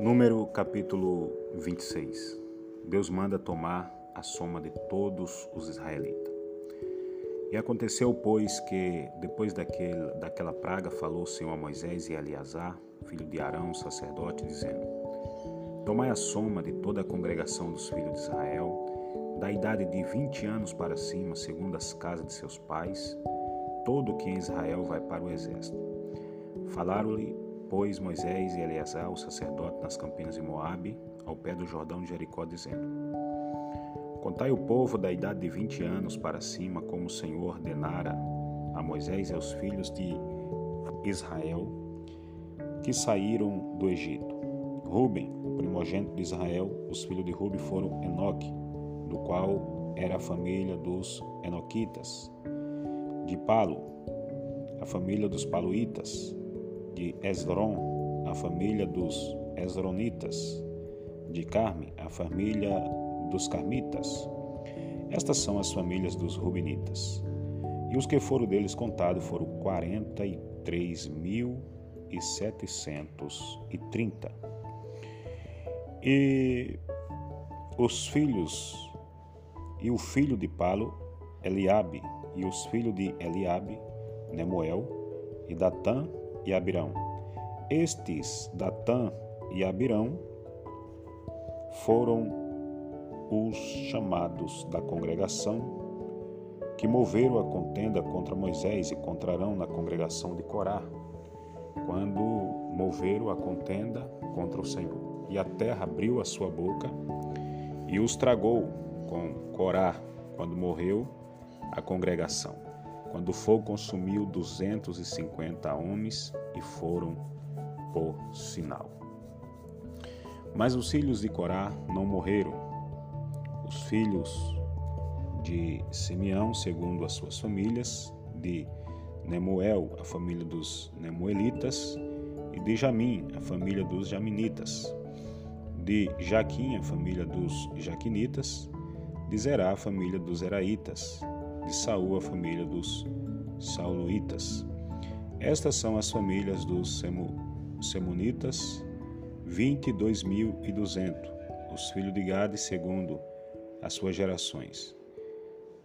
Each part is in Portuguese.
Número capítulo 26. Deus manda tomar a soma de todos os israelitas. E aconteceu, pois, que depois daquele, daquela praga falou o Senhor a Moisés e a Eleazar, filho de Arão, sacerdote, dizendo: Tomai a soma de toda a congregação dos filhos de Israel, da idade de vinte anos para cima, segundo as casas de seus pais, todo que em Israel vai para o exército. Falaram-lhe, pois, Moisés e Eleazar, o sacerdote, nas campinas de Moabe, ao pé do Jordão de Jericó, dizendo: Contai o povo da idade de vinte anos para cima, como o Senhor ordenara a Moisés e aos filhos de Israel, que saíram do Egito. Ruben, o primogênito de Israel, os filhos de Ruben foram Enoque, do qual era a família dos Enoquitas, de Palo, a família dos Paluitas, de Esdron, a família dos Esronitas, de Carme, a família dos Carmitas. Estas são as famílias dos Rubenitas. E os que foram deles contados foram quarenta e os filhos e o filho de Palo, Eliabe, e os filhos de Eliabe, Nemuel, e Datã e Abirão. Estes, Datã e Abirão, foram os chamados da congregação que moveram a contenda contra Moisés e contra Arão na congregação de Corá, quando moveram a contenda contra o Senhor. E a terra abriu a sua boca e os tragou com Corá, quando morreu a congregação. Quando o fogo consumiu 250 homens e foram por sinal. Mas os filhos de Corá não morreram. Os filhos de Simeão, segundo as suas famílias, de Nemuel, a família dos Nemuelitas, e de Jamim, a família dos Jaminitas, de Jaquim, a família dos Jaquinitas, de Zerá, a família dos Zeraitas, de Saul, a família dos Sauluitas. Estas são as famílias dos Semu, Semunitas, 22.200, os filhos de Gade, segundo as suas gerações.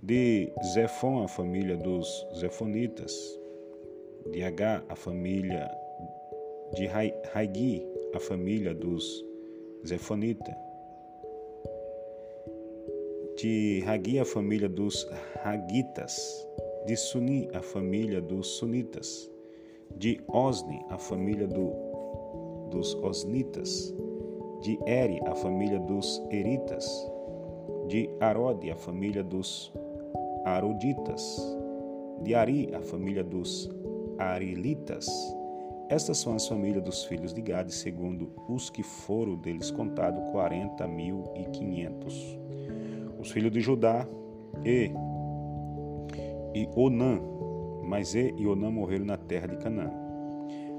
De Zefon, a família dos Zefonitas. De Agá, a família de Haigi, a família dos Zefonita. De Hagi, a família dos Hagitas. De Suni, a família dos Sunitas. De Osni, a família do dos Osnitas, de Eri, a família dos Eritas, de Arode, a família dos Aroditas, de Ari, a família dos Arilitas. Estas são as famílias dos filhos de Gade, segundo os que foram deles contados, quarenta mil e quinhentos. Os filhos de Judá, E e Onã, mas E e Onã morreram na terra de Canaã.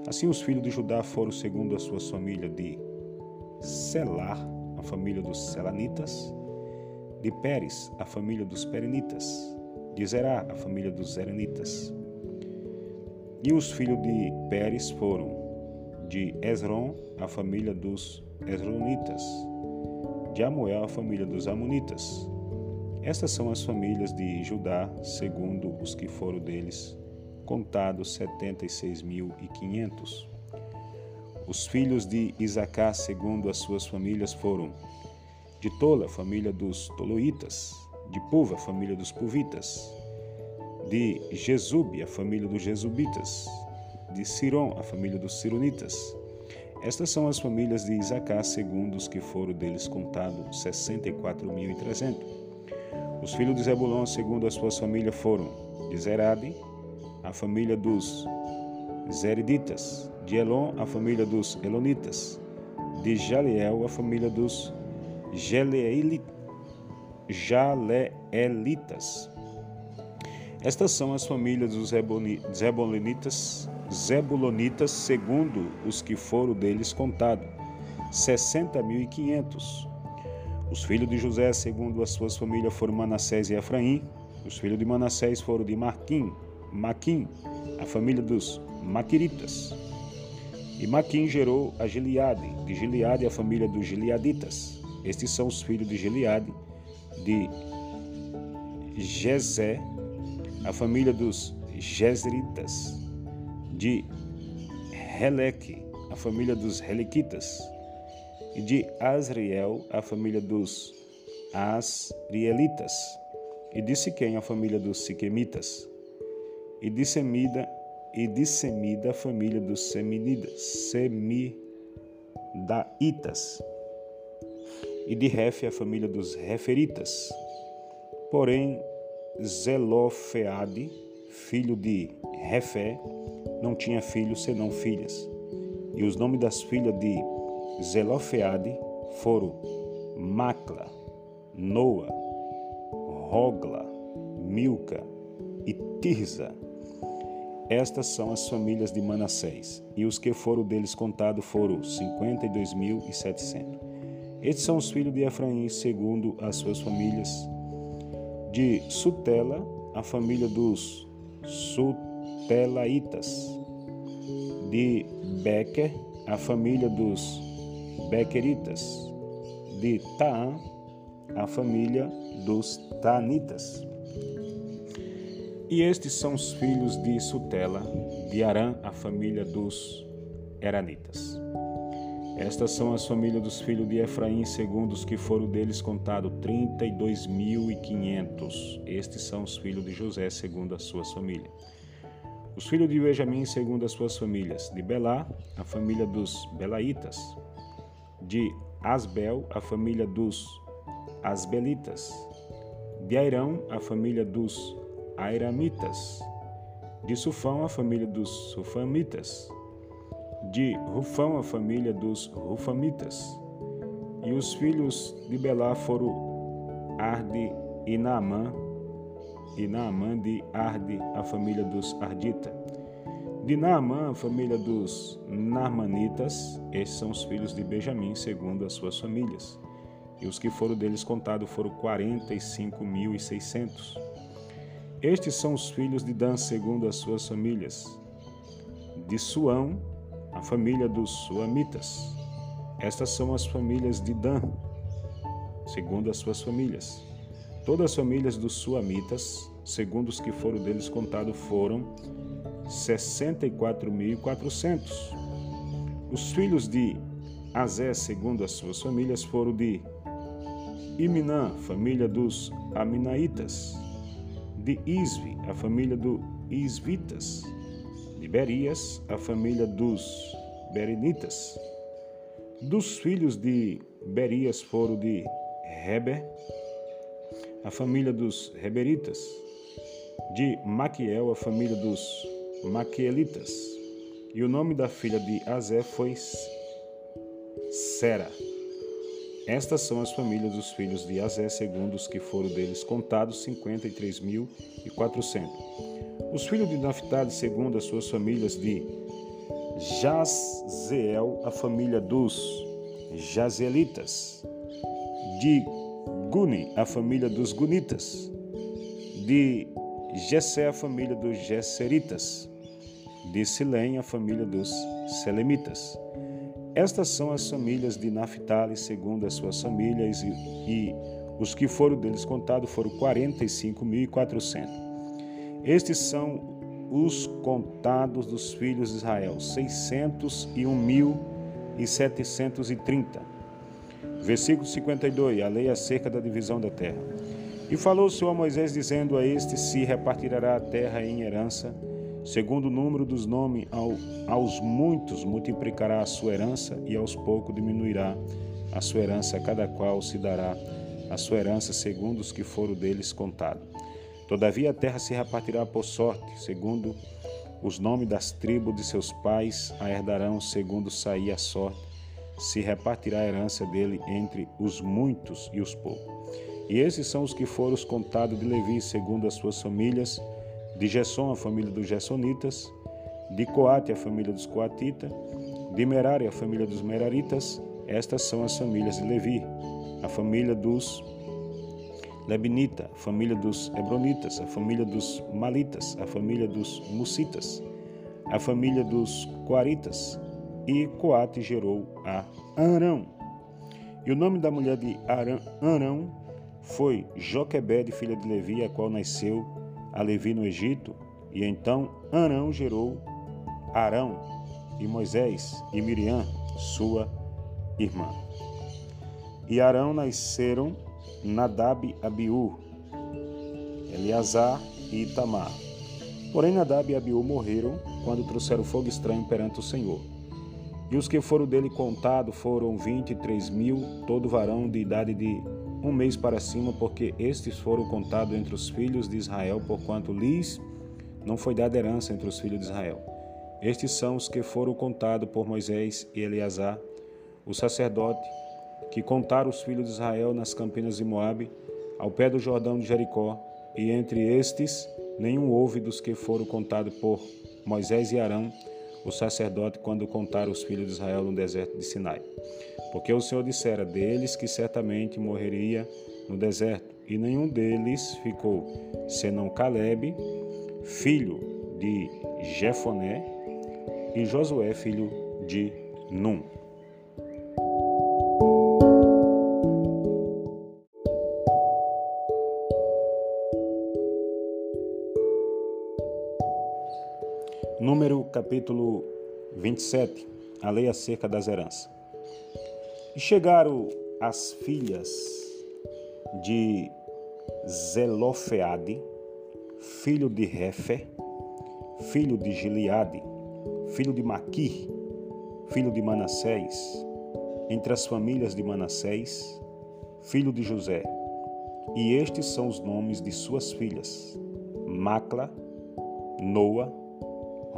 Assim os filhos de Judá foram segundo a sua família de Selar, a família dos Selanitas, de Pérez, a família dos Perenitas, de Zerá, a família dos Zerenitas. E os filhos de Pérez foram de Esron, a família dos Esronitas, de Amoel, a família dos Amonitas. Estas são as famílias de Judá, segundo os que foram deles contados 76.500. Os filhos de Isacar, segundo as suas famílias, foram de Tola, família dos Toloitas, de Puva, família dos Puvitas, de Jesube, a família dos Jesubitas, de Siron, a família dos Sironitas. Estas são as famílias de Isacar, segundo os que foram deles contados, 64.300. Os filhos de Zebulon, segundo as suas famílias, foram de Zerade, a família dos Zeriditas, de Elon, a família dos Elonitas, de Jaleel, a família dos Jaleelitas. Estas são as famílias dos Zebulonitas, Zebulonitas, segundo os que foram deles contados, sessenta mil e quinhentos. Os filhos de José, segundo as suas famílias, foram Manassés e Efraim. Os filhos de Manassés foram de Marquim, Maquim, a família dos Maquiritas. E Maquim gerou a Gileade, de Gileade a família dos Gileaditas. Estes são os filhos de Gileade, de Jezé, a família dos Jezritas, de Heleque, a família dos Helequitas, e de Asriel, a família dos Asrielitas, e de Siquém, a família dos Siquemitas, e de Semida, e de Semida, a família dos Seminidas, Semidaitas, e de Refe, a família dos Referitas. Porém, Zelofeade, filho de Refé, não tinha filhos senão filhas. E os nomes das filhas de Zelofeade foram Macla, Noa, Rogla, Milca e Tirza. Estas são as famílias de Manassés, e os que foram deles contados foram cinquenta e dois mil e setecentos. Estes são os filhos de Efraim, segundo as suas famílias. De Sutela, a família dos Sutelaitas. De Becker, a família dos Bequeritas. De Taã, a família dos Tanitas. E estes são os filhos de Sutela, de Arã, a família dos Eranitas. Estas são as famílias dos filhos de Efraim, segundo os que foram deles contados, trinta e dois mil e quinhentos. Estes são os filhos de José, segundo as suas famílias. Os filhos de Benjamim, segundo as suas famílias. De Belá, a família dos Belaitas. De Asbel, a família dos Asbelitas. De Airão, a família dos Airamitas. De Sufão, a família dos Sufamitas. De Rufão, a família dos Rufamitas. E os filhos de Belá foram Arde e Naamã, e Naamã de Arde, a família dos Ardita. De Naamã, a família dos Narmanitas, estes são os filhos de Benjamim, segundo as suas famílias. E os que foram deles contados foram quarenta e cinco mil e seiscentos. Estes são os filhos de Dan, segundo as suas famílias. De Suão, a família dos Suamitas. Estas são as famílias de Dan, segundo as suas famílias. Todas as famílias dos Suamitas, segundo os que foram deles contados, foram 64.400. Os filhos de Azé, segundo as suas famílias, foram de Iminã, família dos Aminaitas de Isvi, a família dos Isvitas, de Berias, a família dos Berenitas. Dos filhos de Berias foram de Reber, a família dos Reberitas, de Maquiel, a família dos Maquielitas. E o nome da filha de Azé foi Sera. Estas são as famílias dos filhos de Azé, segundo os que foram deles contados, 53.400. Os filhos de Naphtali, segundo as suas famílias de Jazeel, a família dos Jazelitas. De Guni, a família dos Gunitas. De Jessé, a família dos Jesseritas. De Silém, a família dos Selemitas estas são as famílias de Naphtali, segundo as suas famílias, e, e os que foram deles contados foram 45.400. Estes são os contados dos filhos de Israel, 601.730. Versículo 52, a lei acerca da divisão da terra. E falou o Senhor a Moisés, dizendo a este: Se repartirá a terra em herança, Segundo o número dos nomes, ao, aos muitos multiplicará a sua herança, e aos poucos diminuirá a sua herança, a cada qual se dará a sua herança segundo os que foram deles contados. Todavia a terra se repartirá por sorte, segundo os nomes das tribos de seus pais a herdarão, segundo sair a sorte, se repartirá a herança dele entre os muitos e os poucos. E esses são os que foram os contados de Levi, segundo as suas famílias, de Gesson, a família dos Gessonitas, de Coate, a família dos Coatitas, de Merari, a família dos Meraritas. Estas são as famílias de Levi, a família dos Lebinita, a família dos Hebronitas, a família dos Malitas, a família dos Musitas, a família dos Coaritas, e Coate gerou a Arão. E o nome da mulher de Arão foi Joquebede, filha de Levi, a qual nasceu a Levi no Egito. E então Arão gerou Arão e Moisés e Miriam, sua irmã. E Arão nasceram Nadab e Abiú, Eleazar e Itamar. Porém, Nadab e Abiú morreram quando trouxeram fogo estranho perante o Senhor. E os que foram dele contados foram vinte e três mil, todo varão de idade de um mês para cima, porque estes foram contados entre os filhos de Israel, porquanto lhes não foi dada herança entre os filhos de Israel. Estes são os que foram contados por Moisés e Eleazar, o sacerdote, que contaram os filhos de Israel nas campinas de Moabe, ao pé do Jordão de Jericó, e entre estes nenhum houve dos que foram contados por Moisés e Arão, o sacerdote, quando contaram os filhos de Israel no deserto de Sinai. Porque o Senhor dissera deles que certamente morreria no deserto, e nenhum deles ficou, senão Caleb, filho de Jefoné, e Josué, filho de Num. Capítulo 27, a lei acerca das heranças. E chegaram as filhas de Zelofeade, filho de Refe, filho de Gileade, filho de Maquir, filho de Manassés, entre as famílias de Manassés, filho de José. E estes são os nomes de suas filhas: Macla, Noa,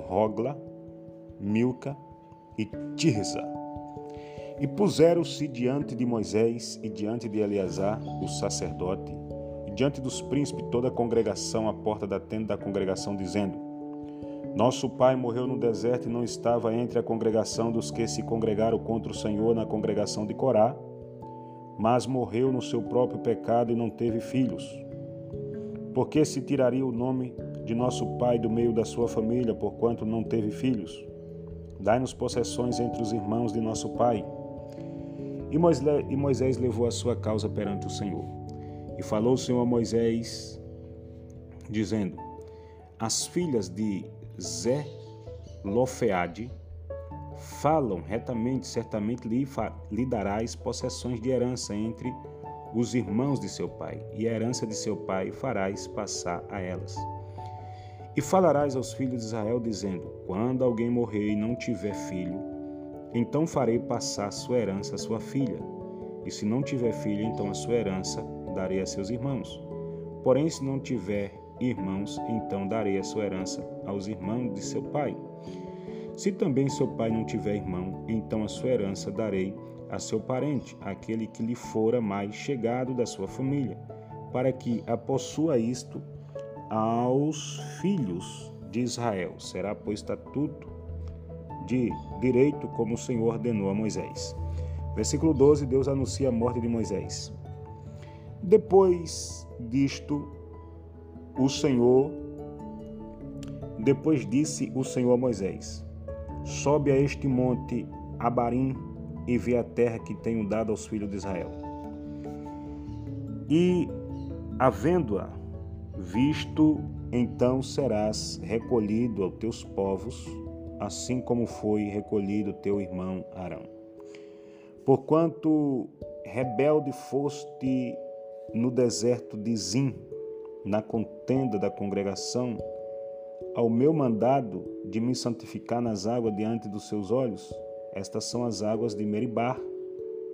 Rogla, Milca e Tirza. E puseram-se diante de Moisés e diante de Eleazar, o sacerdote, e diante dos príncipes toda a congregação à porta da tenda da congregação, dizendo: Nosso pai morreu no deserto e não estava entre a congregação dos que se congregaram contra o Senhor na congregação de Corá, mas morreu no seu próprio pecado e não teve filhos. Por que se tiraria o nome de nosso pai do meio da sua família, porquanto não teve filhos? Dai-nos possessões entre os irmãos de nosso pai. E Moisés levou a sua causa perante o Senhor. E falou o Senhor a Moisés, dizendo: As filhas de Zé Lofeade falam retamente, certamente lhe, lhe darás possessões de herança entre os irmãos de seu pai, e a herança de seu pai farás passar a elas. E falarás aos filhos de Israel, dizendo: Quando alguém morrer e não tiver filho, então farei passar sua herança à sua filha. E se não tiver filha, então a sua herança darei a seus irmãos. Porém, se não tiver irmãos, então darei a sua herança aos irmãos de seu pai. Se também seu pai não tiver irmão, então a sua herança darei a seu parente, aquele que lhe fora mais chegado da sua família, para que a possua isto aos filhos de Israel. Será, pois, estatuto de direito, como o Senhor ordenou a Moisés. Versículo 12: Deus anuncia a morte de Moisés. Depois disto, o Senhor, depois disse o Senhor a Moisés: Sobe a este monte Abarim e vê a terra que tenho dado aos filhos de Israel. E, havendo-a visto, então serás recolhido aos teus povos assim como foi recolhido teu irmão Arão. Porquanto rebelde foste no deserto de Zim, na contenda da congregação, ao meu mandado de me santificar nas águas diante dos seus olhos, estas são as águas de Meribá,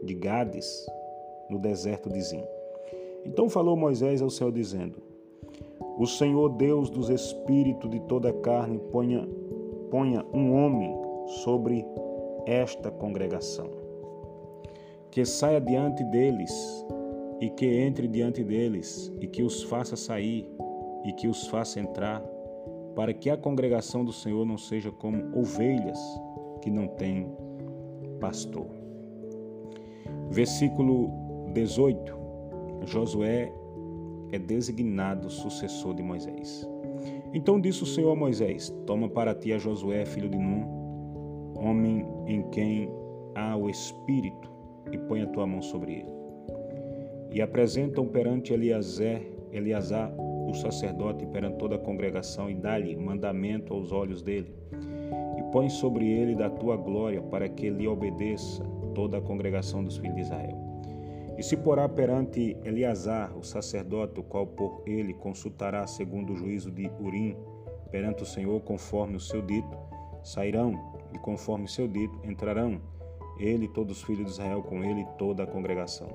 de Gades, no deserto de Zim. Então falou Moisés ao Senhor, dizendo: O Senhor Deus dos espíritos de toda a carne ponha ponha um homem sobre esta congregação, que saia diante deles e que entre diante deles e que os faça sair e que os faça entrar, para que a congregação do Senhor não seja como ovelhas que não têm pastor. Versículo 18. Josué é designado sucessor de Moisés. Então disse o Senhor a Moisés: Toma para ti a Josué, filho de Num, homem em quem há o Espírito e põe a tua mão sobre ele. E apresentam perante Eliasar, Eliasar o sacerdote perante toda a congregação e dá-lhe mandamento aos olhos dele. E põe sobre ele da tua glória para que lhe obedeça toda a congregação dos filhos de Israel. E se porá perante Eliasar, o sacerdote, o qual por ele consultará segundo o juízo de Urim, perante o Senhor, conforme o seu dito, sairão, e conforme o seu dito, entrarão, ele e todos os filhos de Israel com ele toda a congregação.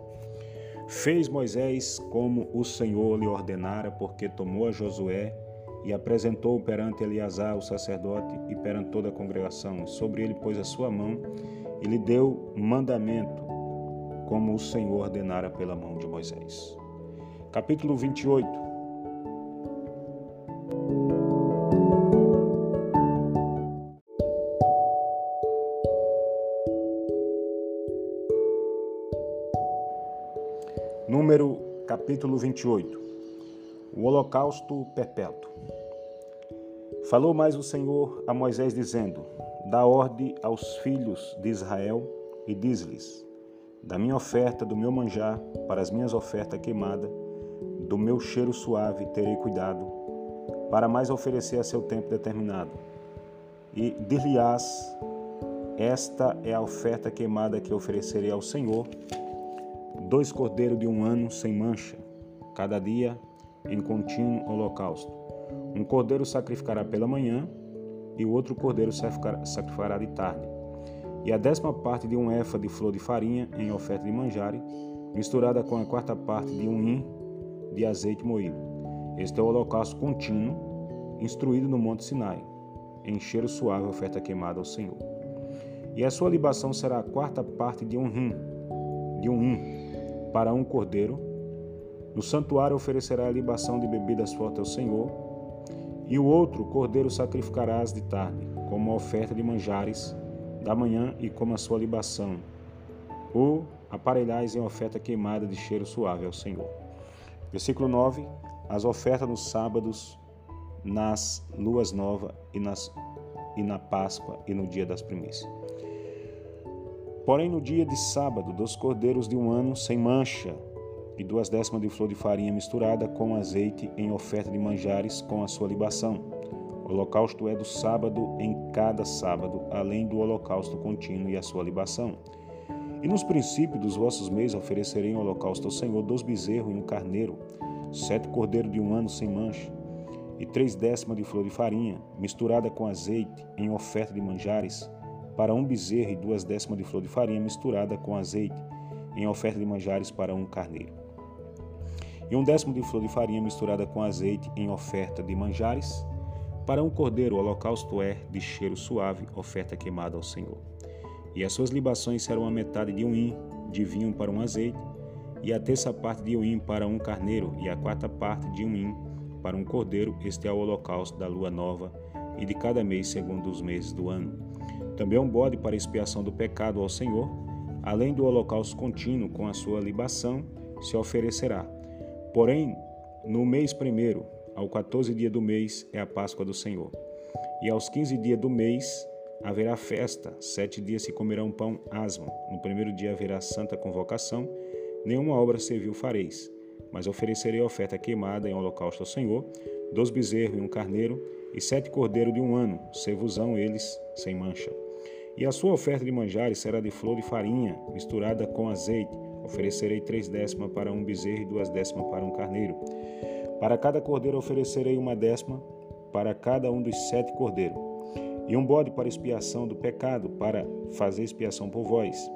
Fez Moisés como o Senhor lhe ordenara, porque tomou a Josué e apresentou perante Eliasar, o sacerdote, e perante toda a congregação. Sobre ele pôs a sua mão e lhe deu mandamento como o Senhor ordenara pela mão de Moisés. Capítulo 28 Número capítulo 28 O Holocausto Perpétuo. Falou mais o Senhor a Moisés, dizendo: Dá ordem aos filhos de Israel e diz-lhes: da minha oferta, do meu manjar, para as minhas ofertas queimadas, do meu cheiro suave terei cuidado, para mais oferecer a seu tempo determinado. E dir-lhe-ás, esta é a oferta queimada que oferecerei ao Senhor, dois cordeiros de um ano sem mancha, cada dia em contínuo holocausto. Um cordeiro sacrificará pela manhã, e o outro cordeiro sacrificará de tarde e a décima parte de um efa de flor de farinha em oferta de manjare, misturada com a quarta parte de um hin de azeite moído. Este é o holocausto contínuo, instruído no Monte Sinai, em cheiro suave oferta queimada ao Senhor. E a sua libação será a quarta parte de um rim, de um hin, para um cordeiro. No santuário oferecerá a libação de bebidas fortes ao Senhor, e o outro cordeiro sacrificarás de tarde, como oferta de manjares da manhã e como a sua libação, ou aparelhais em oferta queimada de cheiro suave ao Senhor. Versículo 9: As ofertas nos sábados, nas luas novas e, nas, e na Páscoa e no dia das primícias. Porém, no dia de sábado, dos cordeiros de um ano sem mancha, e duas décimas de flor de farinha misturada com azeite em oferta de manjares com a sua libação holocausto é do sábado em cada sábado, além do holocausto contínuo e a sua libação. E nos princípios dos vossos meses oferecerei um holocausto ao Senhor dois bezerros e um carneiro, sete cordeiros de um ano sem mancha, e três décimas de flor de farinha, misturada com azeite, em oferta de manjares, para um bezerro e duas décimas de flor de farinha, misturada com azeite, em oferta de manjares para um carneiro. E um décimo de flor de farinha misturada com azeite, em oferta de manjares, para um cordeiro, o holocausto é de cheiro suave, oferta queimada ao Senhor. E as suas libações serão a metade de um hin de vinho para um azeite, e a terça parte de um hin para um carneiro, e a quarta parte de um hin para um cordeiro. Este é o holocausto da lua nova, e de cada mês segundo os meses do ano. Também um bode para expiação do pecado ao Senhor, além do holocausto contínuo com a sua libação, se oferecerá. Porém, no mês primeiro, ao 14 dia do mês é a Páscoa do Senhor. E aos 15 dias do mês haverá festa, sete dias se comerá um pão asmo. No primeiro dia haverá santa convocação, nenhuma obra servil fareis, mas oferecerei oferta queimada em holocausto ao Senhor, dois bezerros e um carneiro, e sete cordeiros de um ano, servosão eles sem mancha. E a sua oferta de manjares será de flor de farinha, misturada com azeite. Oferecerei três décimas para um bezerro e duas décimas para um carneiro. Para cada cordeiro oferecerei uma décima para cada um dos sete cordeiros, e um bode para expiação do pecado, para fazer expiação por vós.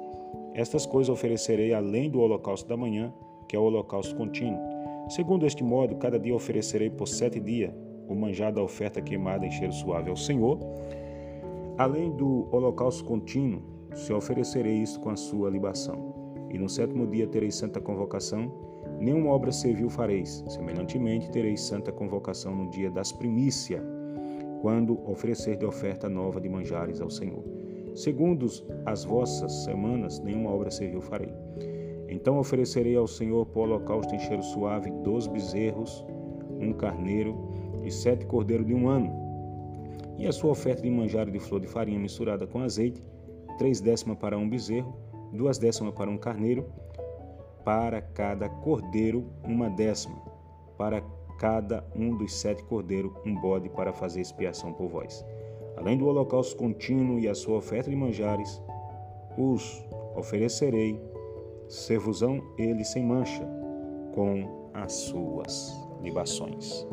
Estas coisas oferecerei além do holocausto da manhã, que é o holocausto contínuo. Segundo este modo, cada dia oferecerei por sete dias o manjar da oferta queimada em cheiro suave ao Senhor. Além do holocausto contínuo, se oferecerei isto com a sua libação. E no sétimo dia terei santa convocação, Nenhuma obra servil fareis. Semelhantemente, tereis santa convocação no dia das primícias, quando oferecer de oferta nova de manjares ao Senhor. Segundo as vossas semanas, nenhuma obra servil farei. Então oferecerei ao Senhor por holocausto em cheiro suave dois bezerros, um carneiro e sete cordeiros de um ano. E a sua oferta de manjar de flor de farinha misturada com azeite, três décimas para um bezerro, duas décimas para um carneiro, para cada cordeiro uma décima, para cada um dos sete cordeiros um bode para fazer expiação por vós. Além do holocausto contínuo e a sua oferta de manjares, os oferecerei, servosão ele sem mancha, com as suas libações.